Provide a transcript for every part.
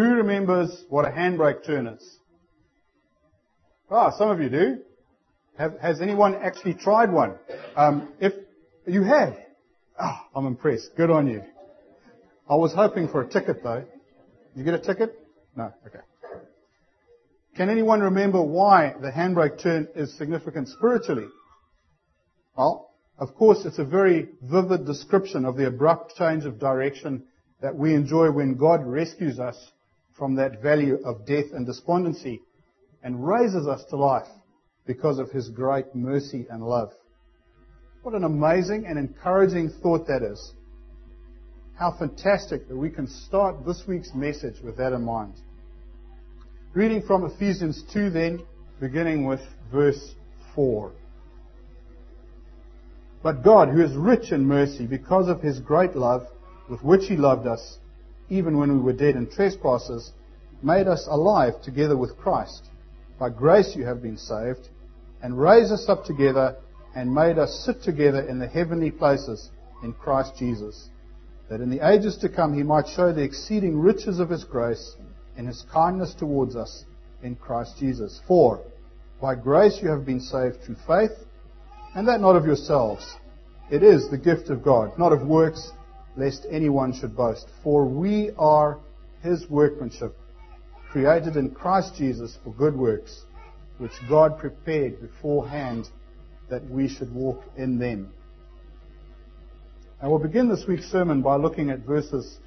Who remembers what a handbrake turn is? Ah, some of you do. Have, has anyone actually tried one? Um, if you have, ah, I'm impressed. Good on you. I was hoping for a ticket though. Did you get a ticket? No. Okay. Can anyone remember why the handbrake turn is significant spiritually? Well, of course, it's a very vivid description of the abrupt change of direction that we enjoy when God rescues us from that valley of death and despondency and raises us to life because of his great mercy and love. What an amazing and encouraging thought that is. How fantastic that we can start this week's message with that in mind. Reading from Ephesians 2 then, beginning with verse 4. But God, who is rich in mercy because of his great love with which he loved us, even when we were dead in trespasses, made us alive together with Christ. By grace you have been saved, and raised us up together, and made us sit together in the heavenly places in Christ Jesus, that in the ages to come he might show the exceeding riches of his grace in his kindness towards us in Christ Jesus. For by grace you have been saved through faith, and that not of yourselves. It is the gift of God, not of works, lest anyone should boast. For we are his workmanship, created in Christ Jesus for good works, which God prepared beforehand that we should walk in them. And we'll begin this week's sermon by looking at verses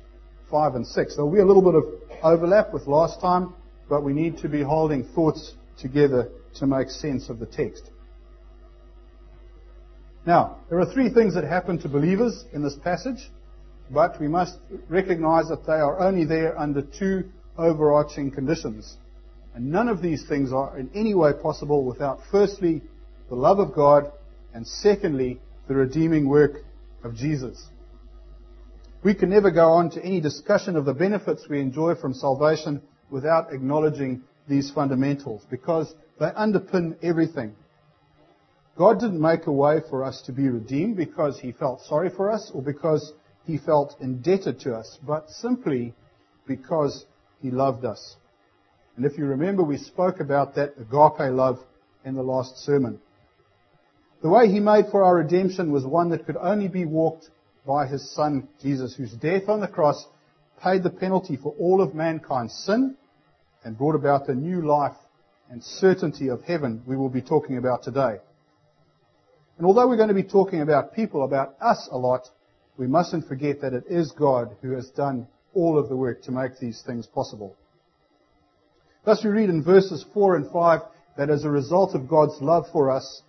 5 and 6. There'll be a little bit of overlap with last time, but we need to be holding thoughts together to make sense of the text. Now, there are three things that happen to believers in this passage, but we must recognize that they are only there under two overarching conditions. And none of these things are in any way possible without firstly the love of God and secondly the redeeming work of Jesus. We can never go on to any discussion of the benefits we enjoy from salvation without acknowledging these fundamentals because they underpin everything. God didn't make a way for us to be redeemed because he felt sorry for us or because he felt indebted to us, but simply because he loved us. And if you remember, we spoke about that agape love in the last sermon. The way he made for our redemption was one that could only be walked by his son Jesus, whose death on the cross paid the penalty for all of mankind's sin and brought about the new life and certainty of heaven we will be talking about today. And although we're going to be talking about people, about us a lot, we mustn't forget that it is God who has done all of the work to make these things possible. Thus we read in verses 4 and 5 that as a result of God's love for us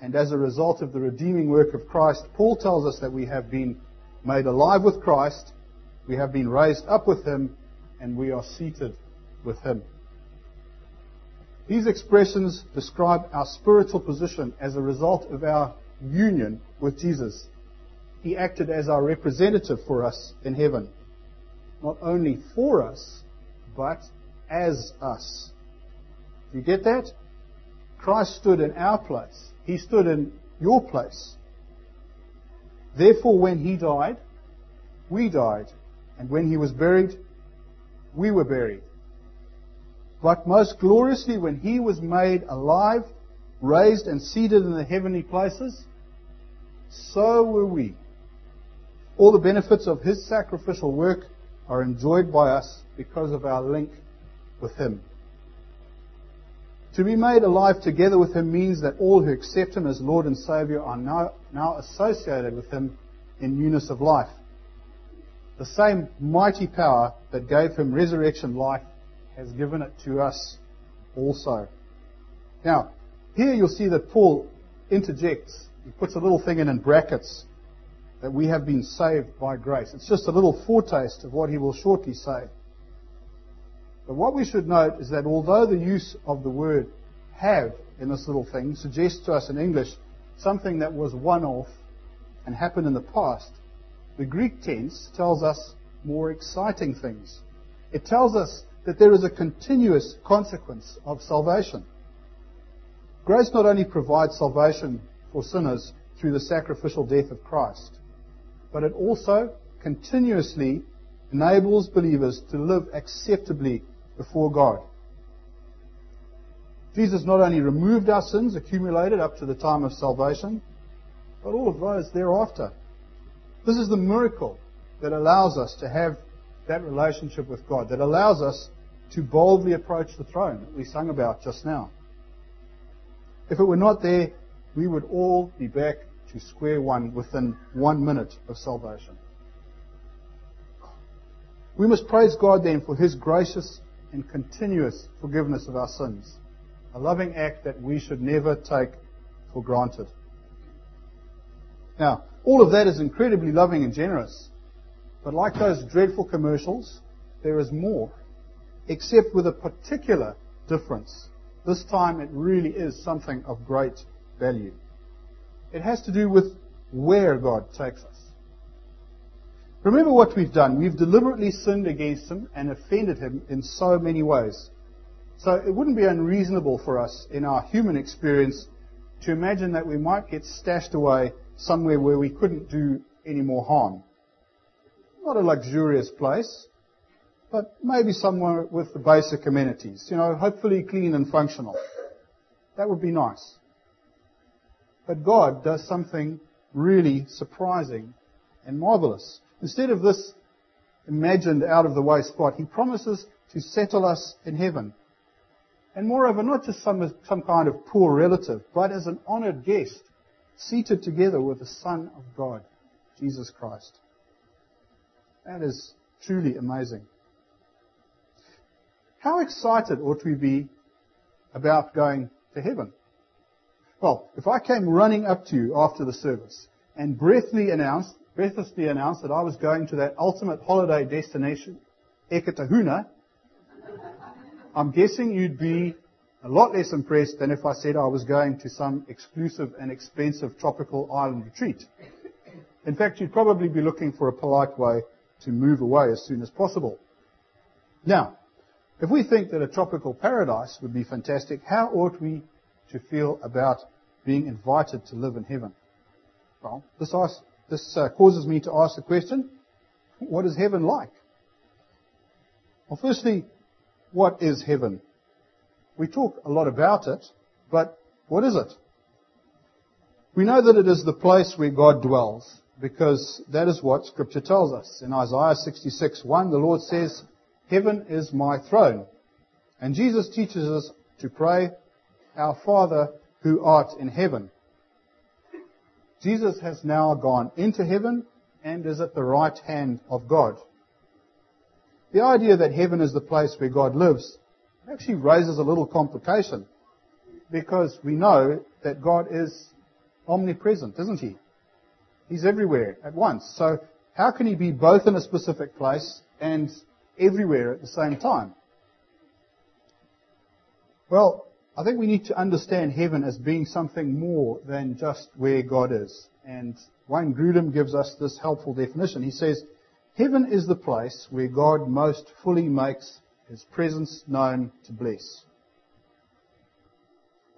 and as a result of the redeeming work of Christ, Paul tells us that we have been made alive with Christ, we have been raised up with Him, and we are seated with Him. These expressions describe our spiritual position as a result of our union with Jesus. He acted as our representative for us in heaven. Not only for us, but as us. Do you get that? Christ stood in our place. He stood in your place. Therefore, when He died, we died. And when He was buried, we were buried. But most gloriously, when he was made alive, raised, and seated in the heavenly places, so were we. All the benefits of his sacrificial work are enjoyed by us because of our link with him. To be made alive together with him means that all who accept him as Lord and Savior are now, now associated with him in newness of life. The same mighty power that gave him resurrection life has given it to us also. Now, here you'll see that Paul interjects. He puts a little thing in in brackets that we have been saved by grace. It's just a little foretaste of what he will shortly say. But what we should note is that although the use of the word have in this little thing suggests to us in English something that was one off and happened in the past, the Greek tense tells us more exciting things. It tells us that there is a continuous consequence of salvation. Grace not only provides salvation for sinners through the sacrificial death of Christ, but it also continuously enables believers to live acceptably before God. Jesus not only removed our sins accumulated up to the time of salvation, but all of those thereafter. This is the miracle that allows us to have that relationship with God, that allows us to boldly approach the throne that we sung about just now. If it were not there, we would all be back to square one within one minute of salvation. We must praise God then for His gracious and continuous forgiveness of our sins, a loving act that we should never take for granted. Now, all of that is incredibly loving and generous, but like those dreadful commercials, there is more, except with a particular difference. This time it really is something of great value. It has to do with where God takes us. Remember what we've done. We've deliberately sinned against Him and offended Him in so many ways. So it wouldn't be unreasonable for us in our human experience to imagine that we might get stashed away somewhere where we couldn't do any more harm. Not a luxurious place, but maybe somewhere with the basic amenities. You know, hopefully clean and functional. That would be nice. But God does something really surprising and marvelous. Instead of this imagined out of the way spot, He promises to settle us in heaven. And moreover, not just some, some kind of poor relative, but as an honored guest, seated together with the Son of God, Jesus Christ. That is truly amazing. How excited ought we be about going to heaven? Well, if I came running up to you after the service and breathlessly announced, breathlessly announced that I was going to that ultimate holiday destination, Eketahuna, I'm guessing you'd be a lot less impressed than if I said I was going to some exclusive and expensive tropical island retreat. In fact, you'd probably be looking for a polite way to move away as soon as possible. Now, if we think that a tropical paradise would be fantastic, how ought we to feel about being invited to live in heaven? Well, this, asks, this uh, causes me to ask the question, what is heaven like? Well, firstly, what is heaven? We talk a lot about it, but what is it? We know that it is the place where God dwells, because that is what Scripture tells us. In Isaiah 66:1, the Lord says, Heaven is my throne. And Jesus teaches us to pray, Our Father who art in heaven. Jesus has now gone into heaven and is at the right hand of God. The idea that heaven is the place where God lives actually raises a little complication because we know that God is omnipresent, isn't he? He's everywhere at once. So how can he be both in a specific place and everywhere at the same time? Well, I think we need to understand heaven as being something more than just where God is. And Wayne Grudem gives us this helpful definition. He says, Heaven is the place where God most fully makes his presence known to bless.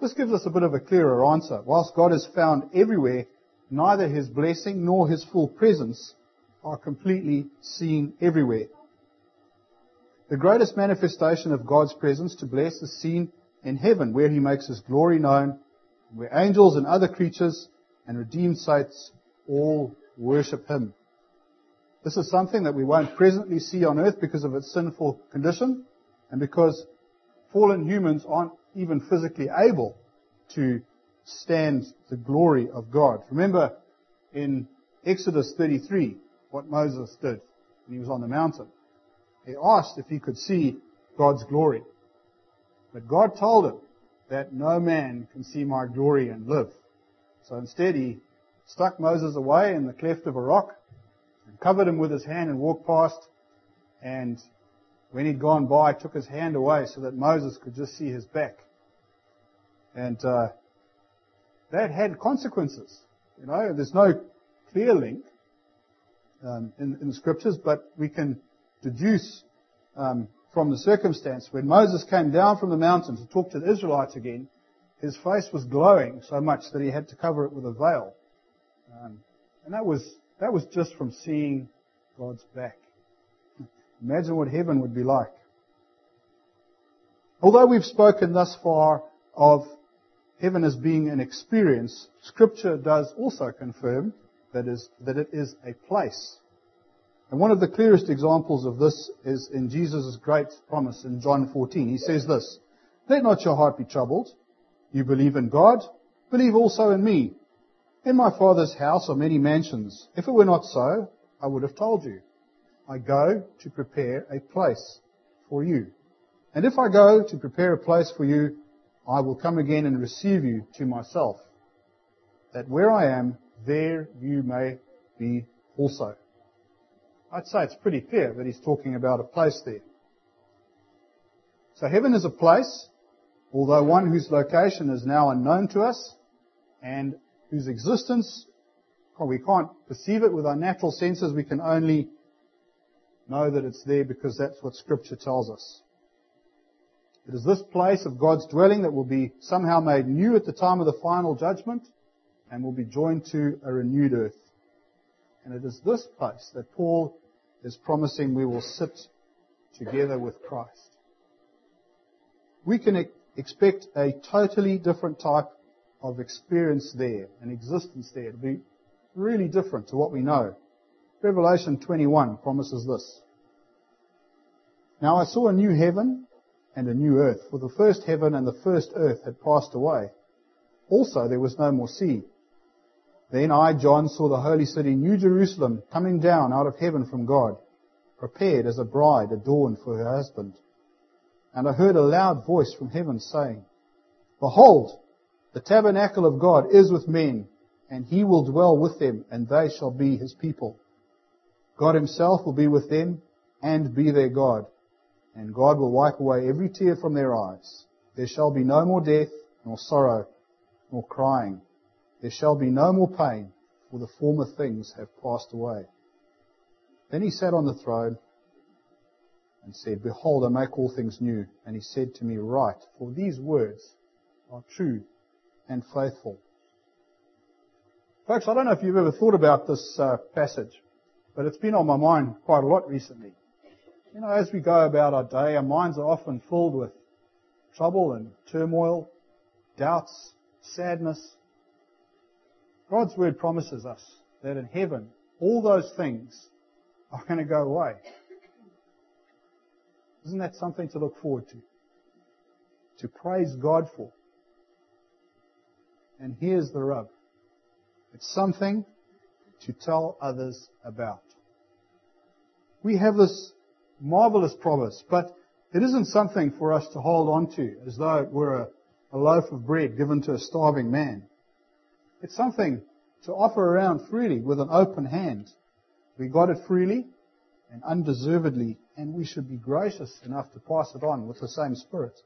This gives us a bit of a clearer answer. Whilst God is found everywhere, neither his blessing nor his full presence are completely seen everywhere. The greatest manifestation of God's presence to bless is seen in heaven, where he makes his glory known, where angels and other creatures and redeemed saints all worship him. This is something that we won't presently see on earth because of its sinful condition and because fallen humans aren't even physically able to stand the glory of God. Remember in Exodus 33 what Moses did when he was on the mountain. He asked if he could see God's glory. But God told him that no man can see my glory and live. So instead he stuck Moses away in the cleft of a rock and covered him with his hand and walked past. And when he'd gone by, took his hand away so that Moses could just see his back. And uh, that had consequences. You know, there's no clear link um, in, in, the scriptures, but we can deduce um, from the circumstance when Moses came down from the mountain to talk to the Israelites again, his face was glowing so much that he had to cover it with a veil. Um, and that was that was just from seeing God's back. Imagine what heaven would be like. Although we've spoken thus far of heaven as being an experience, Scripture does also confirm that, is, that it is a place. And one of the clearest examples of this is in Jesus' great promise in John 14. He says this, Let not your heart be troubled. You believe in God, believe also in me. In my Father's house are many mansions. If it were not so, I would have told you. I go to prepare a place for you. And if I go to prepare a place for you, I will come again and receive you to myself, that where I am, there you may be also. I'd say it's pretty clear that he's talking about a place there. So heaven is a place, although one whose location is now unknown to us, and whose existence, well, we can't perceive it with our natural senses, we can only know that it's there because that's what scripture tells us. It is this place of God's dwelling that will be somehow made new at the time of the final judgment and will be joined to a renewed earth. And it is this place that Paul is promising we will sit together with Christ. We can expect a totally different type of experience there, an existence there. It'll be really different to what we know. Revelation 21 promises this. Now I saw a new heaven and a new earth, for the first heaven and the first earth had passed away. Also there was no more sea. Then I, John, saw the holy city, New Jerusalem, coming down out of heaven from God, prepared as a bride adorned for her husband. And I heard a loud voice from heaven saying, Behold, the tabernacle of God is with men, and he will dwell with them, and they shall be his people. God himself will be with them, and be their God and God will wipe away every tear from their eyes. There shall be no more death, nor sorrow, nor crying. There shall be no more pain, for the former things have passed away. Then he sat on the throne and said, Behold, I make all things new. And he said to me, Write, for these words are true and faithful. Folks, I don't know if you've ever thought about this uh, passage, but it's been on my mind quite a lot recently. You know, as we go about our day, our minds are often filled with trouble and turmoil, doubts, sadness. God's Word promises us that in heaven, all those things are going to go away. Isn't that something to look forward to? To praise God for. And here's the rub. It's something to tell others about. We have this marvelous promise, but it isn't something for us to hold on to as though it were a, a loaf of bread given to a starving man. It's something to offer around freely with an open hand. We got it freely and undeservedly, and we should be gracious enough to pass it on with the same spirit.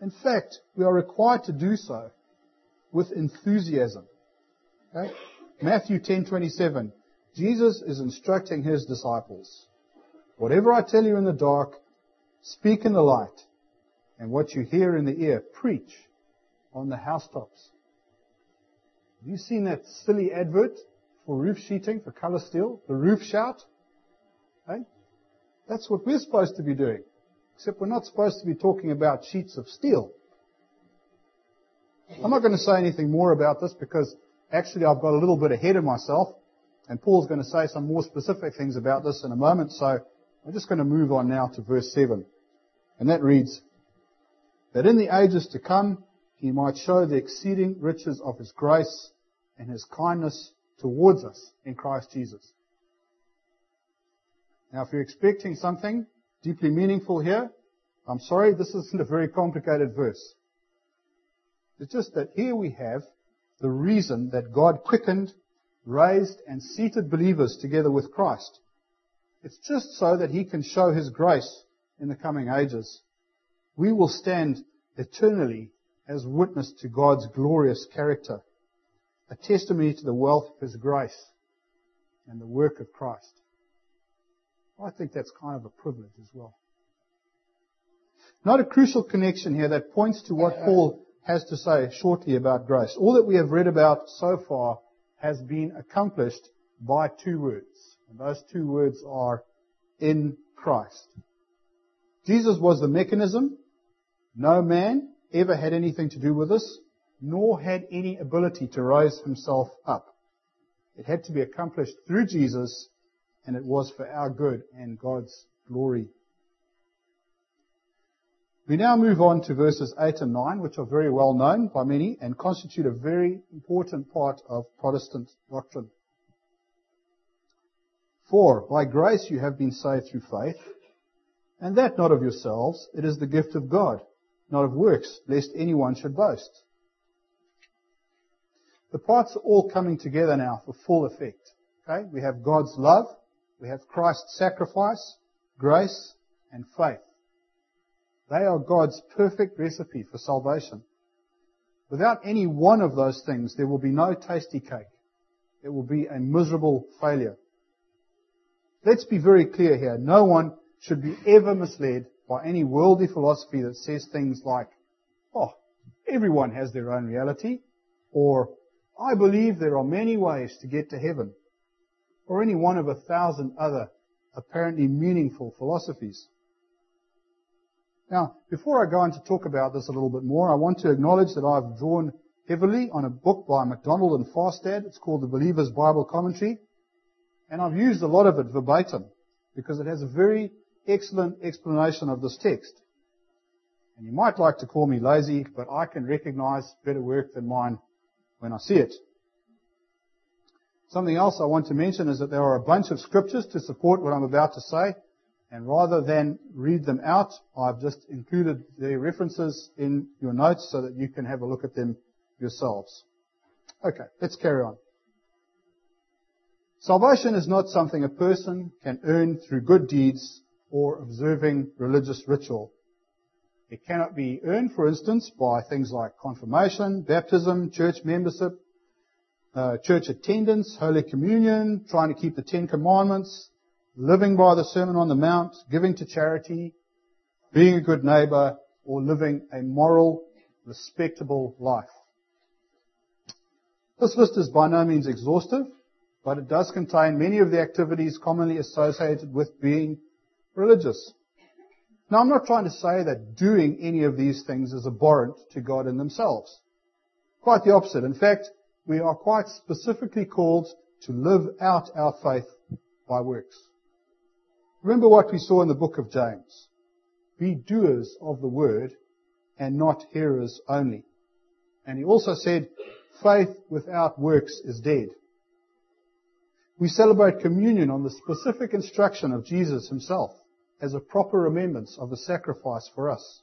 In fact, we are required to do so with enthusiasm. Okay? Matthew 10:27. Jesus is instructing his disciples. Whatever I tell you in the dark, speak in the light. And what you hear in the ear, preach on the housetops. Have you seen that silly advert for roof sheeting, for color steel? The roof shout? Hey? That's what we're supposed to be doing. Except we're not supposed to be talking about sheets of steel. I'm not going to say anything more about this because actually I've got a little bit ahead of myself and Paul's going to say some more specific things about this in a moment, so I'm just going to move on now to verse 7. And that reads, That in the ages to come he might show the exceeding riches of his grace and his kindness towards us in Christ Jesus. Now if you're expecting something deeply meaningful here, I'm sorry, this isn't a very complicated verse. It's just that here we have the reason that God quickened, raised, and seated believers together with Christ. It's just so that he can show his grace in the coming ages. We will stand eternally as witness to God's glorious character, a testimony to the wealth of his grace and the work of Christ. I think that's kind of a privilege as well. Not a crucial connection here that points to what Paul has to say shortly about grace. All that we have read about so far has been accomplished by two words. And those two words are in Christ. Jesus was the mechanism. No man ever had anything to do with this, nor had any ability to raise himself up. It had to be accomplished through Jesus, and it was for our good and God's glory. We now move on to verses 8 and 9, which are very well known by many and constitute a very important part of Protestant doctrine. For by grace you have been saved through faith, and that not of yourselves, it is the gift of God, not of works, lest anyone should boast. The parts are all coming together now for full effect. Okay? We have God's love, we have Christ's sacrifice, grace, and faith. They are God's perfect recipe for salvation. Without any one of those things, there will be no tasty cake. It will be a miserable failure. Let's be very clear here. No one should be ever misled by any worldly philosophy that says things like, oh, everyone has their own reality, or I believe there are many ways to get to heaven, or any one of a thousand other apparently meaningful philosophies. Now, before I go on to talk about this a little bit more, I want to acknowledge that I've drawn heavily on a book by MacDonald and Farstad. It's called The Believer's Bible Commentary. And I've used a lot of it verbatim because it has a very excellent explanation of this text. And you might like to call me lazy, but I can recognize better work than mine when I see it. Something else I want to mention is that there are a bunch of scriptures to support what I'm about to say. And rather than read them out, I've just included the references in your notes so that you can have a look at them yourselves. Okay, let's carry on. Salvation is not something a person can earn through good deeds or observing religious ritual. It cannot be earned, for instance, by things like confirmation, baptism, church membership, uh, church attendance, Holy Communion, trying to keep the Ten Commandments, living by the Sermon on the Mount, giving to charity, being a good neighbor, or living a moral, respectable life. This list is by no means exhaustive, but it does contain many of the activities commonly associated with being religious. Now I'm not trying to say that doing any of these things is abhorrent to God in themselves. Quite the opposite. In fact, we are quite specifically called to live out our faith by works. Remember what we saw in the book of James. Be doers of the word and not hearers only. And he also said, faith without works is dead. We celebrate communion on the specific instruction of Jesus himself as a proper remembrance of the sacrifice for us.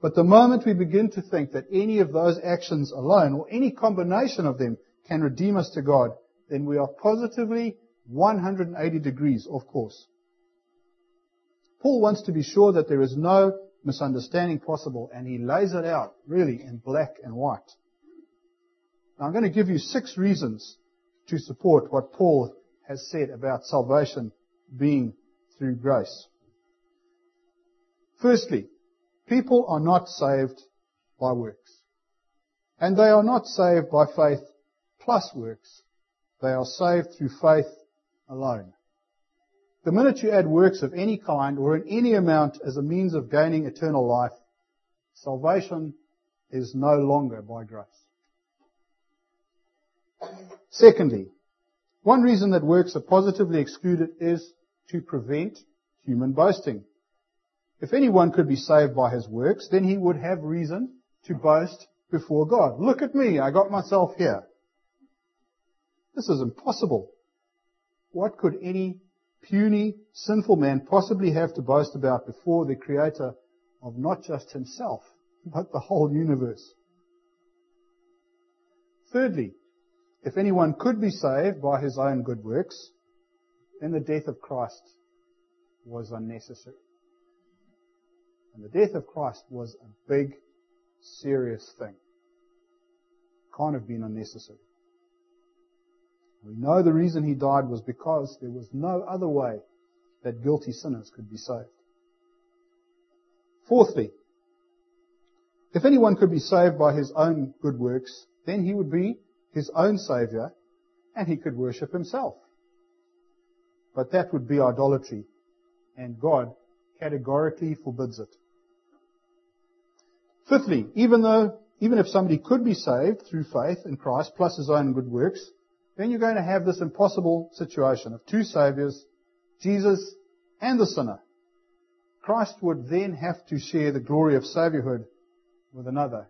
But the moment we begin to think that any of those actions alone or any combination of them can redeem us to God, then we are positively 180 degrees off course. Paul wants to be sure that there is no misunderstanding possible, and he lays it out really in black and white. Now I'm going to give you six reasons to support what Paul has said about salvation being through grace. Firstly, people are not saved by works. And they are not saved by faith plus works. They are saved through faith alone. The minute you add works of any kind or in any amount as a means of gaining eternal life, salvation is no longer by grace. Secondly, one reason that works are positively excluded is to prevent human boasting. If anyone could be saved by his works, then he would have reason to boast before God. Look at me, I got myself here. This is impossible. What could any puny, sinful man possibly have to boast about before the creator of not just himself, but the whole universe? Thirdly, if anyone could be saved by his own good works, then the death of Christ was unnecessary. And the death of Christ was a big, serious thing. Can't have been unnecessary. We know the reason he died was because there was no other way that guilty sinners could be saved. Fourthly, if anyone could be saved by his own good works, then he would be his own savior and he could worship himself. But that would be idolatry and God categorically forbids it. Fifthly, even though, even if somebody could be saved through faith in Christ plus his own good works, then you're going to have this impossible situation of two saviors, Jesus and the sinner. Christ would then have to share the glory of saviourhood with another.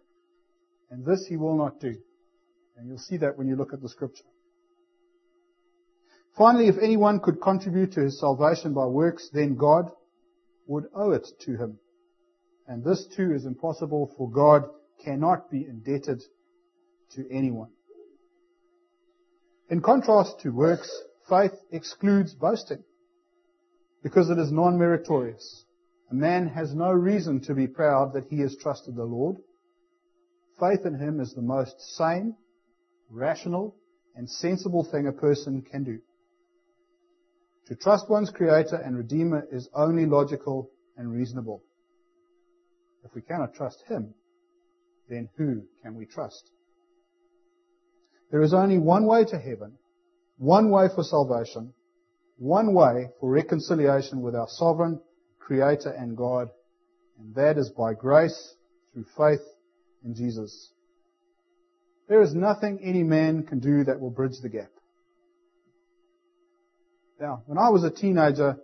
And this he will not do. And you'll see that when you look at the scripture. Finally, if anyone could contribute to his salvation by works, then God would owe it to him. And this too is impossible for God cannot be indebted to anyone. In contrast to works, faith excludes boasting because it is non-meritorious. A man has no reason to be proud that he has trusted the Lord. Faith in him is the most sane, rational, and sensible thing a person can do. To trust one's Creator and Redeemer is only logical and reasonable. If we cannot trust Him, then who can we trust? There is only one way to heaven, one way for salvation, one way for reconciliation with our sovereign Creator and God, and that is by grace through faith in Jesus. There is nothing any man can do that will bridge the gap. Now, when I was a teenager,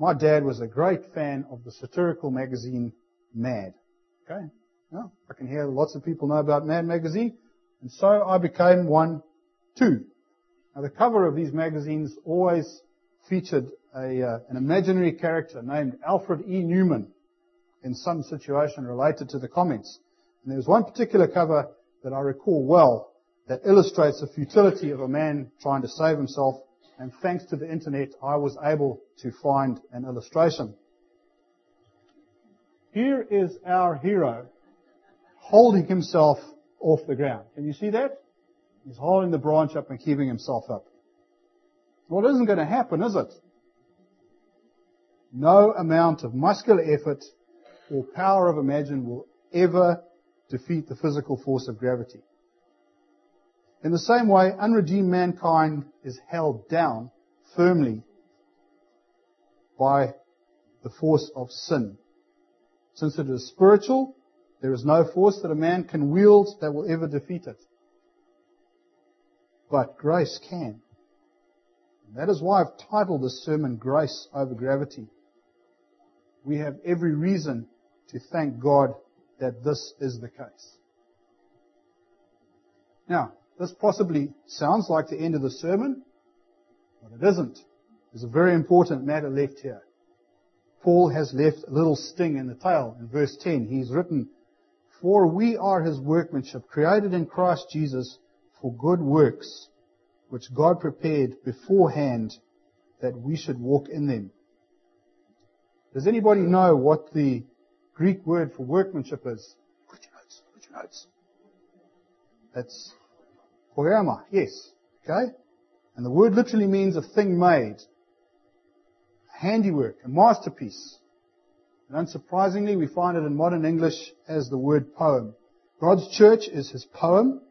my dad was a great fan of the satirical magazine Mad. Okay? Now, I can hear lots of people know about Mad magazine, and so I became one too. Now, the cover of these magazines always featured a, uh, an imaginary character named Alfred E. Neuman in some situation related to the comments. And there was one particular cover that I recall well that illustrates the futility of a man trying to save himself and thanks to the internet, I was able to find an illustration. Here is our hero holding himself off the ground. Can you see that? He's holding the branch up and keeping himself up. Well, it isn't going to happen, is it? No amount of muscular effort or power of imagination will ever defeat the physical force of gravity. In the same way, unredeemed mankind is held down firmly by the force of sin. Since it is spiritual, there is no force that a man can wield that will ever defeat it. But grace can. And that is why I've titled this sermon Grace over Gravity. We have every reason to thank God that this is the case. Now, this possibly sounds like the end of the sermon, but it isn't. There's a very important matter left here. Paul has left a little sting in the tail. In verse 10, he's written, For we are his workmanship, created in Christ Jesus for good works, which God prepared beforehand that we should walk in them. Does anybody know what the Greek word for workmanship is? Put your notes, put your notes. That's Poema, yes. Okay? And the word literally means a thing made. Handiwork, a masterpiece. And unsurprisingly, we find it in modern English as the word poem. God's church is his poem,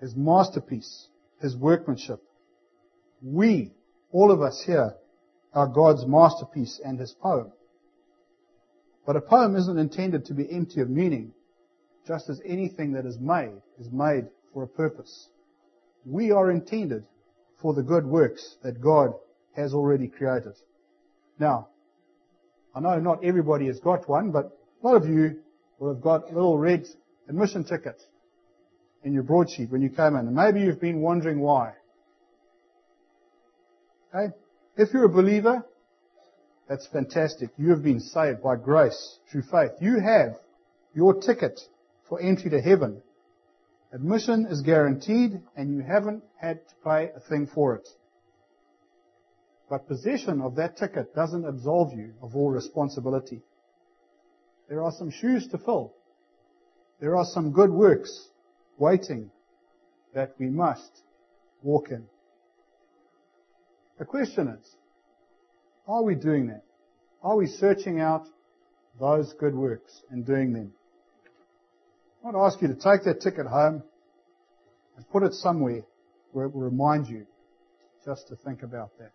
his masterpiece, his workmanship. We, all of us here, are God's masterpiece and his poem. But a poem isn't intended to be empty of meaning, just as anything that is made is made for a purpose. We are intended for the good works that God has already created. Now, I know not everybody has got one, but a lot of you will have got little red admission tickets in your broadsheet when you came in. And maybe you've been wondering why. Okay? If you're a believer, that's fantastic. You have been saved by grace through faith. You have your ticket for entry to heaven. Admission is guaranteed and you haven't had to pay a thing for it. But possession of that ticket doesn't absolve you of all responsibility. There are some shoes to fill. There are some good works waiting that we must walk in. The question is, are we doing that? Are we searching out those good works and doing them? I want to ask you to take that ticket home and put it somewhere where it will remind you just to think about that.